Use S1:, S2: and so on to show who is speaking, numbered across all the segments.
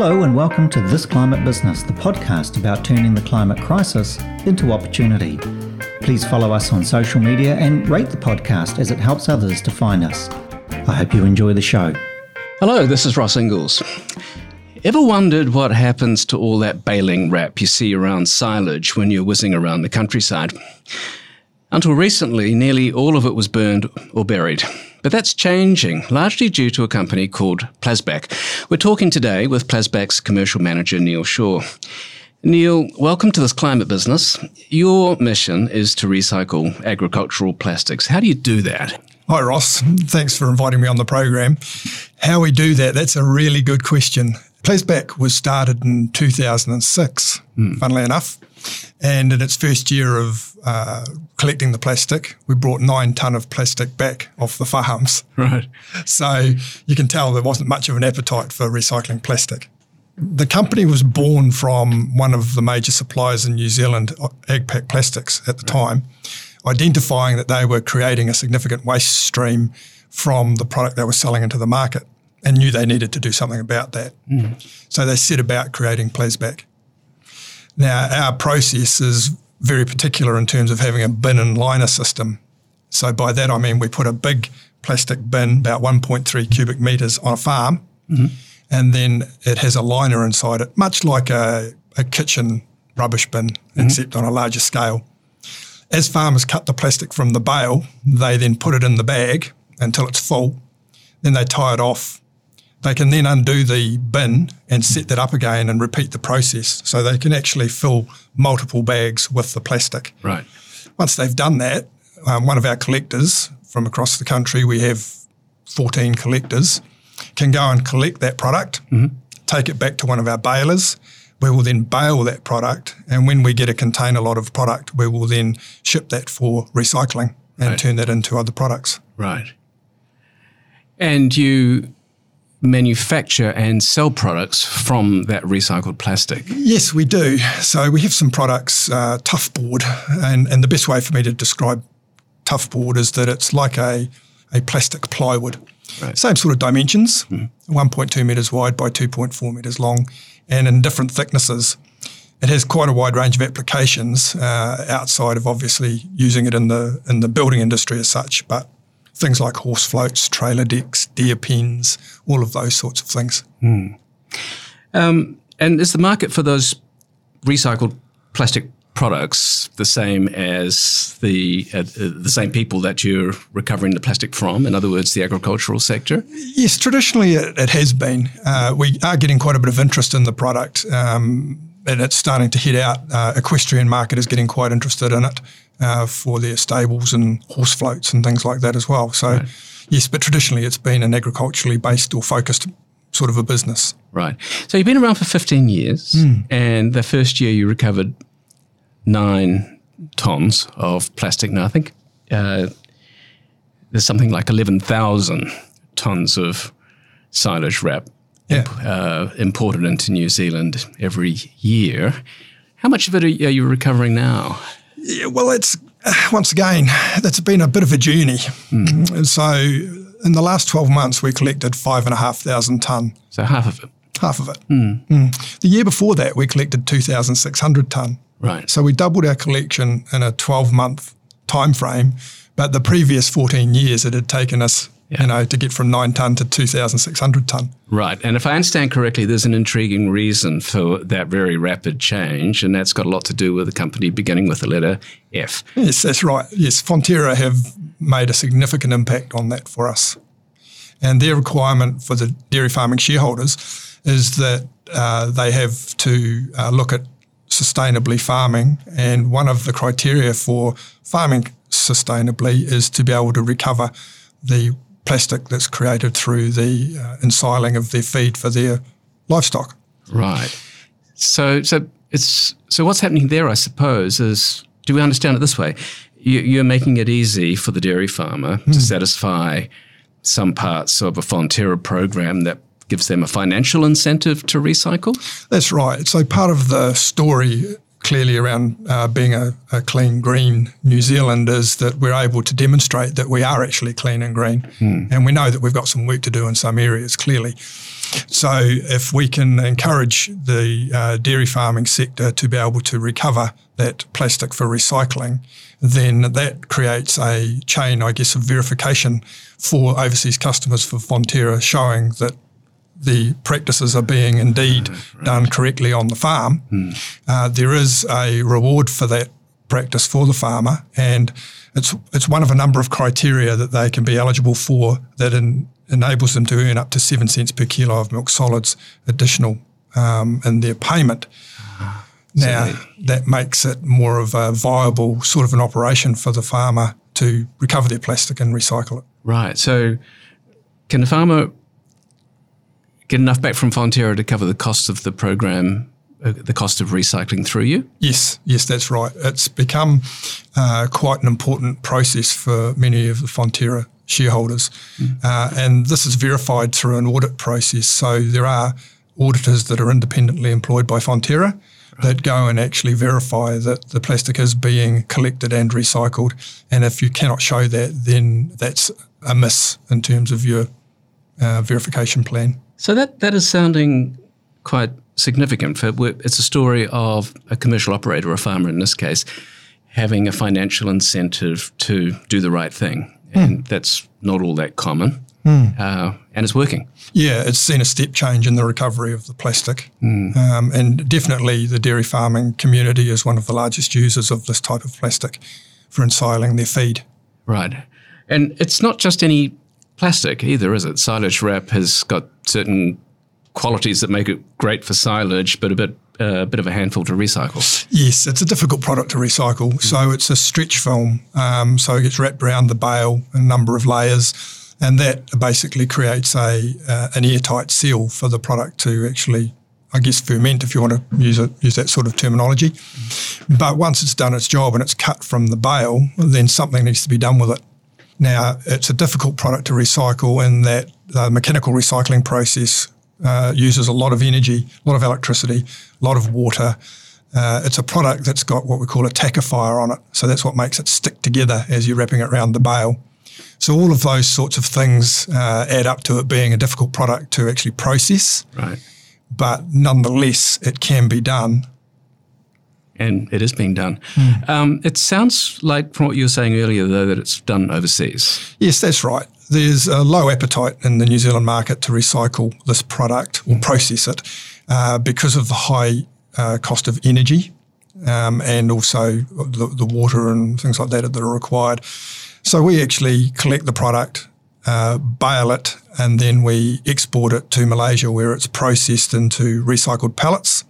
S1: Hello, and welcome to This Climate Business, the podcast about turning the climate crisis into opportunity. Please follow us on social media and rate the podcast as it helps others to find us. I hope you enjoy the show.
S2: Hello, this is Ross Inglis. Ever wondered what happens to all that baling wrap you see around silage when you're whizzing around the countryside? Until recently, nearly all of it was burned or buried. But that's changing, largely due to a company called Plasback. We're talking today with Plasback's commercial manager, Neal Shaw. Neal, welcome to this climate business. Your mission is to recycle agricultural plastics. How do you do that?
S3: Hi, Ross. Thanks for inviting me on the program. How we do that, that's a really good question. Plasback was started in 2006, mm. funnily enough. And in its first year of uh, collecting the plastic, we brought nine ton of plastic back off the farms.
S2: Right.
S3: So you can tell there wasn't much of an appetite for recycling plastic. The company was born from one of the major suppliers in New Zealand, Agpack Plastics, at the time, identifying that they were creating a significant waste stream from the product they were selling into the market and knew they needed to do something about that. Mm. So they set about creating Plasback. Now, our process is very particular in terms of having a bin and liner system. So by that I mean we put a big plastic bin, about 1.3 cubic metres, on a farm, mm-hmm. and then it has a liner inside it, much like a, a kitchen rubbish bin, mm-hmm. except on a larger scale. As farmers cut the plastic from the bale, they then put it in the bag until it's full. Then they tie it off they can then undo the bin and set that up again and repeat the process. So they can actually fill multiple bags with the plastic.
S2: Right.
S3: Once they've done that, um, one of our collectors from across the country, we have 14 collectors, can go and collect that product, mm-hmm. take it back to one of our balers. We will then bale that product. And when we get a container lot of product, we will then ship that for recycling and right. turn that into other products.
S2: Right. And you manufacture and sell products from that recycled plastic?
S3: Yes, we do. So we have some products, uh, tough board, and, and the best way for me to describe tough board is that it's like a, a plastic plywood. Right. Same sort of dimensions, mm. 1.2 metres wide by 2.4 metres long, and in different thicknesses. It has quite a wide range of applications uh, outside of obviously using it in the in the building industry as such, but things like horse floats, trailer decks, deer pens, all of those sorts of things.
S2: Mm. Um, and is the market for those recycled plastic products the same as the uh, the same people that you're recovering the plastic from? In other words, the agricultural sector.
S3: Yes, traditionally it, it has been. Uh, we are getting quite a bit of interest in the product. Um, and it's starting to hit out. Uh, equestrian market is getting quite interested in it uh, for their stables and horse floats and things like that as well. So, right. yes, but traditionally it's been an agriculturally based or focused sort of a business.
S2: Right. So you've been around for 15 years, mm. and the first year you recovered nine tons of plastic. Now, I think uh, there's something like 11,000 tons of silage wrap yeah. imp- uh, imported into New Zealand every year. How much of it are you recovering now?
S3: Yeah, well, it's once again, that's been a bit of a journey. Mm. So, in the last 12 months, we collected five and a half thousand tonne.
S2: So, half of it?
S3: Half of it. Mm. Mm. The year before that, we collected 2,600 tonne.
S2: Right.
S3: So, we doubled our collection in a 12 month time frame. But the previous 14 years, it had taken us yeah. you know, to get from nine ton to 2,600 ton.
S2: Right. And if I understand correctly, there's an intriguing reason for that very rapid change, and that's got a lot to do with a company beginning with the letter F.
S3: Yes, that's right. Yes, Fonterra have made a significant impact on that for us. And their requirement for the dairy farming shareholders is that uh, they have to uh, look at sustainably farming. And one of the criteria for farming sustainably is to be able to recover the plastic that's created through the uh, ensiling of their feed for their livestock.
S2: Right. So, so it's so what's happening there, I suppose, is do we understand it this way? You, are making it easy for the dairy farmer mm. to hmm. satisfy some parts of a Fonterra program that gives them a financial incentive to recycle?
S3: That's right. So part of the story clearly around uh, being a, a, clean, green New Zealand is that we're able to demonstrate that we are actually clean and green. Mm. And we know that we've got some work to do in some areas, clearly. So, if we can encourage the uh, dairy farming sector to be able to recover that plastic for recycling, then that creates a chain, I guess, of verification for overseas customers for Fonterra, showing that the practices are being indeed right, right. done correctly on the farm. Mm. Uh, there is a reward for that practice for the farmer, and it's it's one of a number of criteria that they can be eligible for that in, enables them to earn up to seven cents per kilo of milk solids additional um, in their payment. Uh, now so they, that makes it more of a viable sort of an operation for the farmer to recover their plastic and recycle it.
S2: Right. So can the farmer get enough back from Fonterra to cover the cost of the program uh, the cost of recycling through you?
S3: Yes, yes, that's right. It's become uh, quite an important process for many of the Fonterra shareholders. Mm. Uh, and this is verified through an audit process. So there are auditors that are independently employed by Fonterra right. that go and actually verify that the plastic is being collected and recycled. And if you cannot show that, then that's a miss in terms of your uh, verification plan.
S2: So that, that is sounding quite significant. For, it's a story of a commercial operator, a farmer in this case, having a financial incentive to do the right thing. Hmm. And mm. that's not all that common. Mm. Uh, and it's working.
S3: Yeah, it's seen a step change in the recovery of the plastic. Mm. Um, and definitely the dairy farming community is one of the largest users of this type of plastic for ensiling their feed.
S2: Right. And it's not just any plastic either, is it? Silage wrap has got certain qualities that make it great for silage, but a bit a uh, bit of a handful to recycle.
S3: Yes, it's a difficult product to recycle. Mm. So it's a stretch film. Um, so it gets wrapped around the bale in a number of layers, and that basically creates a uh, an airtight seal for the product to actually, I guess, ferment if you want to use it, use that sort of terminology. Mm. But once it's done its job and it's cut from the bale, then something needs to be done with it. Now, it's a difficult product to recycle in that the mechanical recycling process uh, uses a lot of energy, a lot of electricity, a lot of water. Uh, it's a product that's got what we call a tackifier on it. So that's what makes it stick together as you're wrapping it around the bale. So all of those sorts of things uh, add up to it being a difficult product to actually process.
S2: Right.
S3: But nonetheless, it can be done.
S2: And it is being done. Mm. Um, it sounds like, from what you were saying earlier, though, that it's done overseas.
S3: Yes, that's right there's a low appetite in the New Zealand market to recycle this product or process it uh, because of the high uh, cost of energy um, and also the, the, water and things like that that are required. So we actually collect the product, uh, bale it, and then we export it to Malaysia where it's processed into recycled pellets.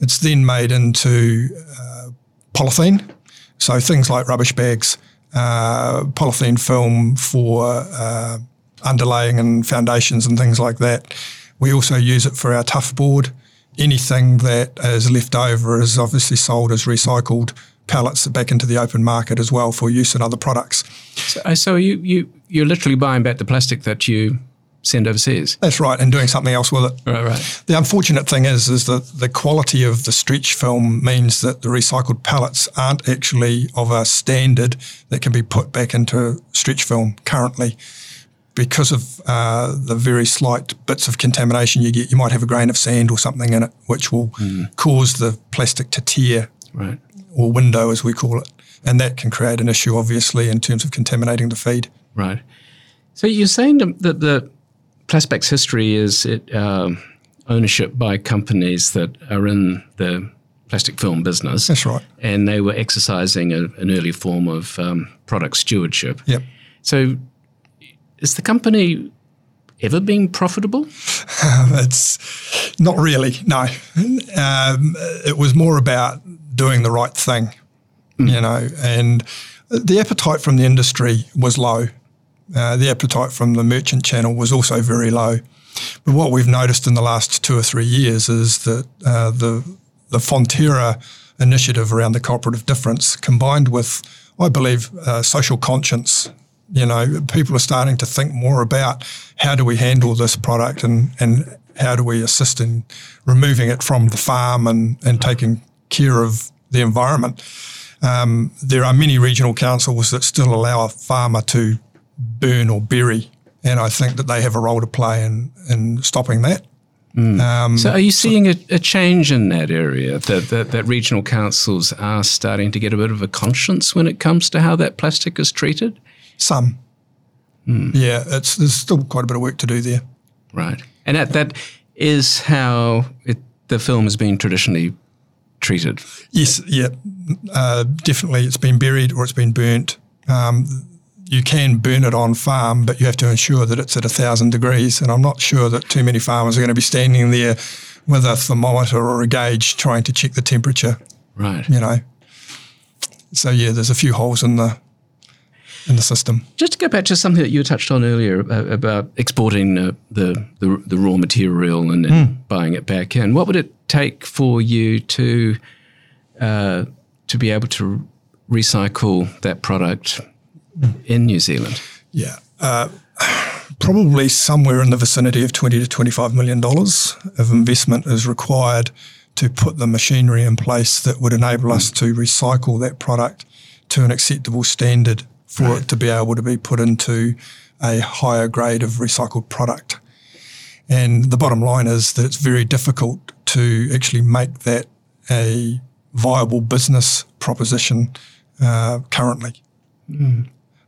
S3: It's then made into uh, polythene. So things like rubbish bags, uh, polythene film for uh, underlaying and foundations and things like that. We also use it for our tough board. Anything that is left over is obviously sold as recycled pellets back into the open market as well for use in other products.
S2: So, so you, you, you're literally buying back the plastic that you send overseas.
S3: That's right, and doing something else with it.
S2: Right, right.
S3: The unfortunate thing is, is that the quality of the stretch film means that the recycled pellets aren't actually of a standard that can be put back into stretch film currently. Because of uh, the very slight bits of contamination you get, you might have a grain of sand or something in it, which will mm. cause the plastic to tear,
S2: right.
S3: or window as we call it, and that can create an issue, obviously, in terms of contaminating the feed.
S2: Right. So you're saying that the Plasback's history is it, uh, ownership by companies that are in the plastic film business.
S3: That's right.
S2: And they were exercising a, an early form of um, product stewardship.
S3: Yep.
S2: So is the company ever been profitable?
S3: It's not really, no. Um, it was more about doing the right thing, mm. you know, and the appetite from the industry was low. Uh, the appetite from the merchant channel was also very low. But what we've noticed in the last two or three years is that uh, the the Fonterra initiative around the cooperative difference, combined with, I believe, uh, social conscience. You know, people are starting to think more about how do we handle this product and and how do we assist in removing it from the farm and and taking care of the environment. Um, there are many regional councils that still allow a farmer to burn or bury. And I think that they have a role to play in, in stopping that. Um,
S2: So, are you seeing a, a change in that area? That, that that regional councils are starting to get a bit of a conscience when it comes to how that plastic is treated?
S3: some. Yeah, it's there's still quite a bit of work to do there.
S2: Right, and that that is how it, the film has been traditionally treated.
S3: Yes, yeah, uh, definitely. It's been buried or it's been burnt. Um, you can burn it on farm, but you have to ensure that it's at a thousand degrees. And I'm not sure that too many farmers are going to be standing there with a thermometer or a gauge trying to check the temperature.
S2: Right.
S3: You know. So yeah, there's a few holes in the in the system.
S2: Just to go back to something that you touched on earlier uh, about exporting uh, the, the the raw material and then buying it back in, what would it take for you to uh, to be able to recycle that product in New Zealand?
S3: Yeah. Uh, probably somewhere in the vicinity of 20 to 25 million dollars of investment is required to put the machinery in place that would enable us to recycle that product to an acceptable standard for it to be able to be put into a higher grade of recycled product. And the bottom line is that it's very difficult to actually make that a viable business proposition uh, currently.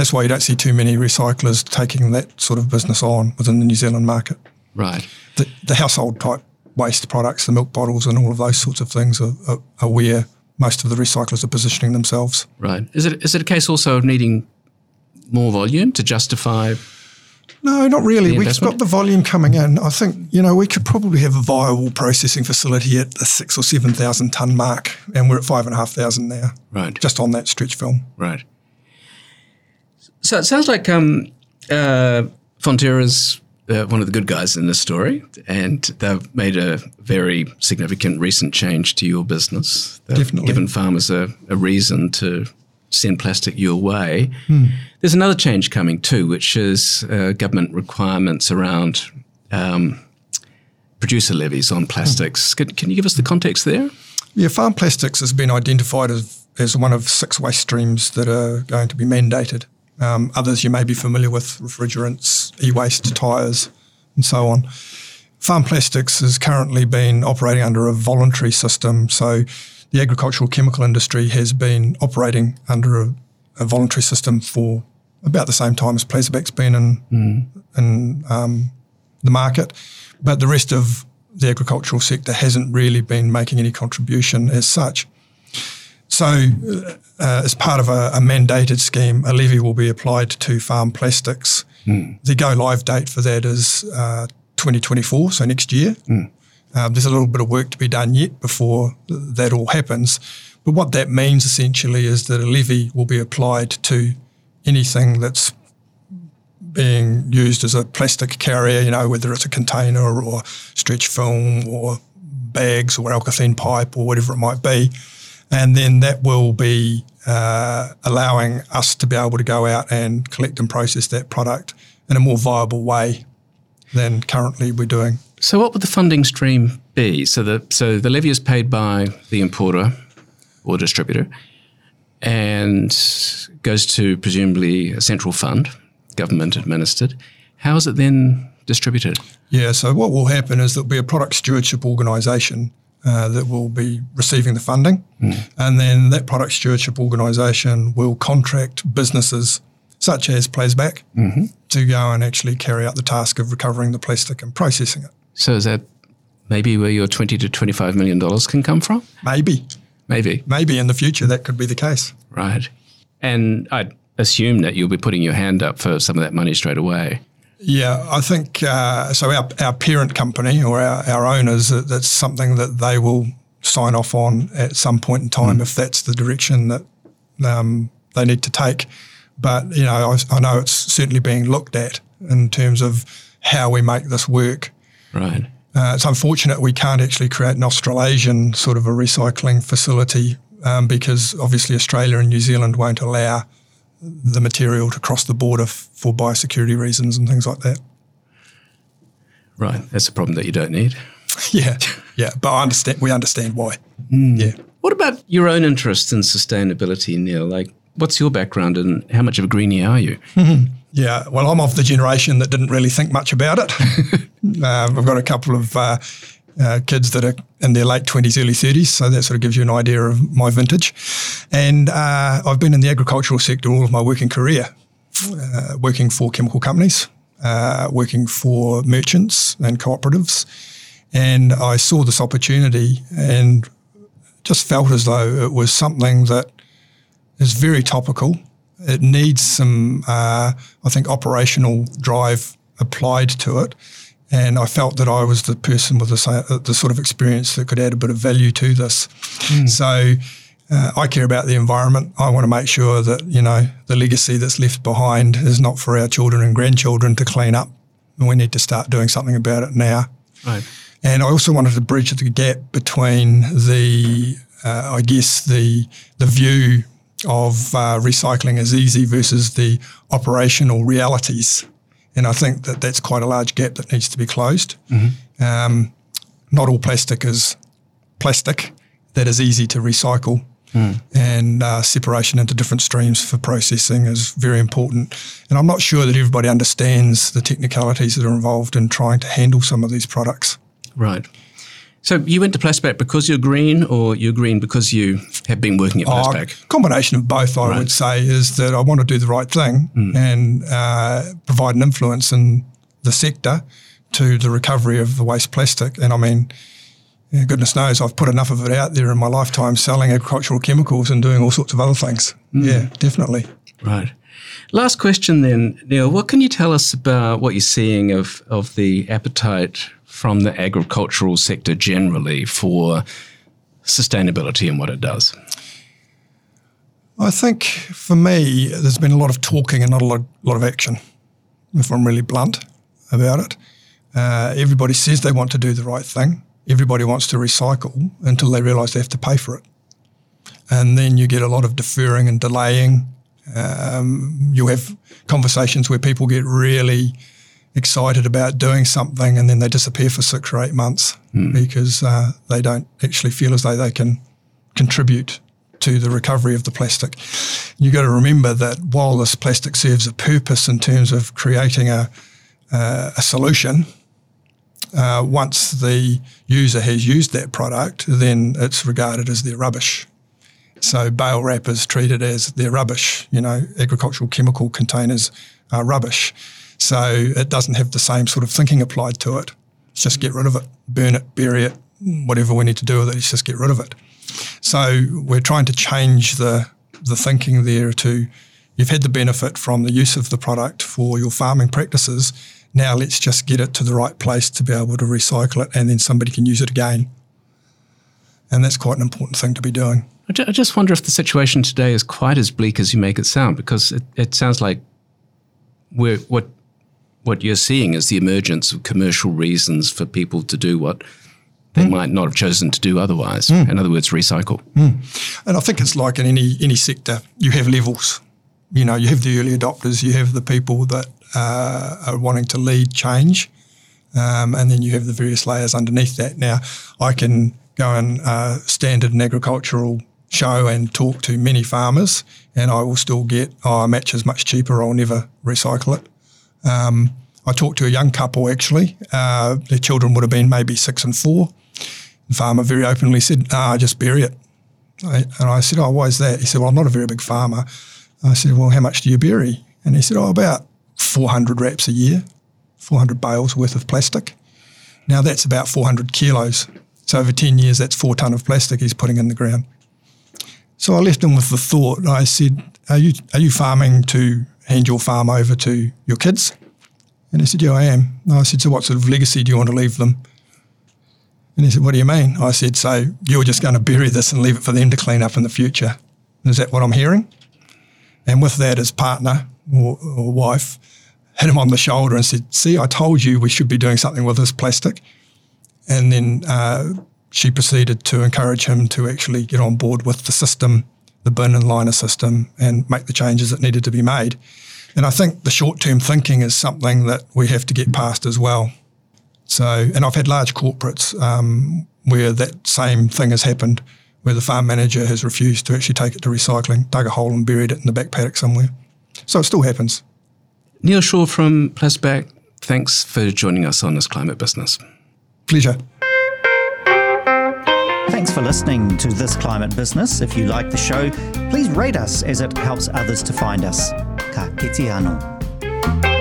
S3: That's why you don't see too many recyclers taking that sort of business on within the New Zealand market.
S2: Right.
S3: The, the household type waste products, the milk bottles, and all of those sorts of things are, are, are where most of the recyclers are positioning themselves.
S2: Right. Is it is it a case also of needing more volume to justify?
S3: No, not really. We've got the volume coming in. I think, you know, we could probably have a viable processing facility at the six or 7,000 tonne mark, and we're at 5,500 now,
S2: Right.
S3: just on that stretch film.
S2: Right. So it sounds like um, uh, Fonterra's uh, one of the good guys in this story, and they've made a very significant recent change to your business. They've
S3: Definitely.
S2: given farmers a, a reason to send plastic your way. There's another change coming too, which is uh, government requirements around um, producer levies on plastics. Can, can you give us the context there?
S3: Yeah, farm plastics has been identified as, as one of six waste streams that are going to be mandated. Um, others you may be familiar with refrigerants, e waste, tyres, and so on. Farm plastics has currently been operating under a voluntary system. So the agricultural chemical industry has been operating under a, a voluntary system for about the same time as Plasback's been in, in um, the market. But the rest of the agricultural sector hasn't really been making any contribution as such. So, uh, as part of a, a mandated scheme, a levy will be applied to farm plastics. The go live date for that is uh, 2024, so next year. Um, there's a little bit of work to be done yet before that all happens. But what that means essentially is that a levy will be applied to anything that's being used as a plastic carrier, you know, whether it's a container or stretch film or bags or alkathene pipe or whatever it might be. And then that will be uh, allowing us to be able to go out and collect and process that product in a more viable way than currently we're doing.
S2: So, what would the funding stream be? So, the so the levy is paid by the importer or distributor, and goes to presumably a central fund, government administered. How is it then distributed?
S3: Yeah, so what will happen is there'll be a product stewardship organisation uh, that will be receiving the funding, and then that product stewardship organisation will contract businesses such as Plasback to go and actually carry out the task of recovering the plastic and processing it.
S2: So, is that maybe where your twenty to twenty-five million dollars can come from?
S3: Maybe,
S2: Maybe,
S3: maybe in the future that could be the case.
S2: right? And I'd assume that you'll be putting your hand up for some of that money straight away.
S3: Yeah, I think uh, so. Our, our parent company or our, our owners, that's something that they will sign off on at some point in time if that's the direction that um, they need to take. But you know, I, I know it's certainly being looked at in terms of how we make this work.
S2: Right.
S3: Uh, it's unfortunate we can't actually create an Australasian sort of a recycling facility um, because obviously Australia and New Zealand won't allow the material to cross the border f- for biosecurity reasons and things like that.
S2: Right. That's a problem that you don't need.
S3: Yeah, yeah, but I understand. We understand why. Yeah,
S2: What about your own interest in sustainability, Neal? Like, what's your background and how much of a greenie are you?
S3: Yeah, well, I'm of the generation that didn't really think much about it. uh, I've got a couple of uh, uh, kids that are in their late 20s, early 30s, so that sort of gives you an idea of my vintage. And uh, I've been in the agricultural sector all of my working career, uh, working for chemical companies, uh, working for merchants and cooperatives. And I saw this opportunity and just felt as though it was something that is very topical it needs some, uh, I think, operational drive applied to it. And I felt that I was the person with the, the sort of experience that could add a bit of value to this. Mm. So uh, I care about the environment. I want to make sure that, you know, the legacy that's left behind is not for our children and grandchildren to clean up. And we need to start doing something about it now.
S2: Right.
S3: And I also wanted to bridge the gap between the, uh, I guess, the the view of uh, recycling as easy versus the operational realities. And I think that that's quite a large gap that needs to be closed. Mm-hmm. Um, not all plastic is plastic that is easy to recycle. Mm. And uh, separation into different streams for processing is very important. And I'm not sure that everybody understands the technicalities that are involved in trying to handle some of these products.
S2: Right. So you went to Plasback because you're green, or you're green because you have been working at oh, Plasback?
S3: Oh, combination of both, I right. would say, is that I want to do the right thing mm. and uh, provide an influence in the sector to the recovery of the waste plastic. And I mean, goodness knows, I've put enough of it out there in my lifetime selling agricultural chemicals and doing all sorts of other things. Mm. Yeah, definitely.
S2: Right. Last question then, Neal. What can you tell us about what you're seeing of, of the appetite from the agricultural sector generally for sustainability and what it does?
S3: I think for me, there's been a lot of talking and not a lot, lot of action, if I'm really blunt about it. Uh, everybody says they want to do the right thing. Everybody wants to recycle until they realise they have to pay for it. And then you get a lot of deferring and delaying. Um, you have conversations where people get really excited about doing something and then they disappear for six or eight months mm. because uh, they don't actually feel as though they can contribute to the recovery of the plastic. You've got to remember that while this plastic serves a purpose in terms of creating a, uh, a solution, uh, once the user has used that product, then it's regarded as their rubbish. So bale wrap is treated as their rubbish. You know, agricultural chemical containers are rubbish. So it doesn't have the same sort of thinking applied to it. It's just get rid of it, burn it, bury it, whatever we need to do with it, it's just get rid of it. So we're trying to change the the thinking there to you've had the benefit from the use of the product for your farming practices. Now let's just get it to the right place to be able to recycle it and then somebody can use it again. And that's quite an important thing to be doing.
S2: I just wonder if the situation today is quite as bleak as you make it sound, because it, it sounds like we're, what what you're seeing is the emergence of commercial reasons for people to do what they mm. might not have chosen to do otherwise. Mm. In other words, recycle.
S3: Mm. And I think it's like in any any sector, you have levels. You know, you have the early adopters, you have the people that uh, are wanting to lead change, um, and then you have the various layers underneath that. Now, I can go and uh, stand at an agricultural show and talk to many farmers, and I will still get, oh, a match is much cheaper. I'll never recycle it. Um, I talked to a young couple actually. Uh, their children would have been maybe six and four. The farmer very openly said, "Ah, just bury it." I, and I said, "Oh, why is that?" He said, "Well, I'm not a very big farmer." I said, "Well, how much do you bury?" And he said, "Oh, about 400 wraps a year, 400 bales worth of plastic." Now that's about 400 kilos. So over 10 years, that's four ton of plastic he's putting in the ground. So I left him with the thought. I said, "Are you are you farming to hand your farm over to your kids? And he said, Yeah, I am. And I said, So what sort of legacy do you want to leave them? And he said, What do you mean? I said, So you're just going to bury this and leave it for them to clean up in the future. Is that what I'm hearing? And with that, his partner or, or wife hit him on the shoulder and said, See, I told you we should be doing something with this plastic. And then uh, she proceeded to encourage him to actually get on board with the system the bin and liner system and make the changes that needed to be made. And I think the short term thinking is something that we have to get past as well. So, and I've had large corporates um, where that same thing has happened, where the farm manager has refused to actually take it to recycling, dug a hole and buried it in the back paddock somewhere. So it still happens.
S2: Neal Shaw from Plasback, thanks for joining us on this climate business.
S3: Pleasure.
S1: Thanks for listening to This Climate Business. If you like the show, please rate us as it helps others to find us. Ka kite anō.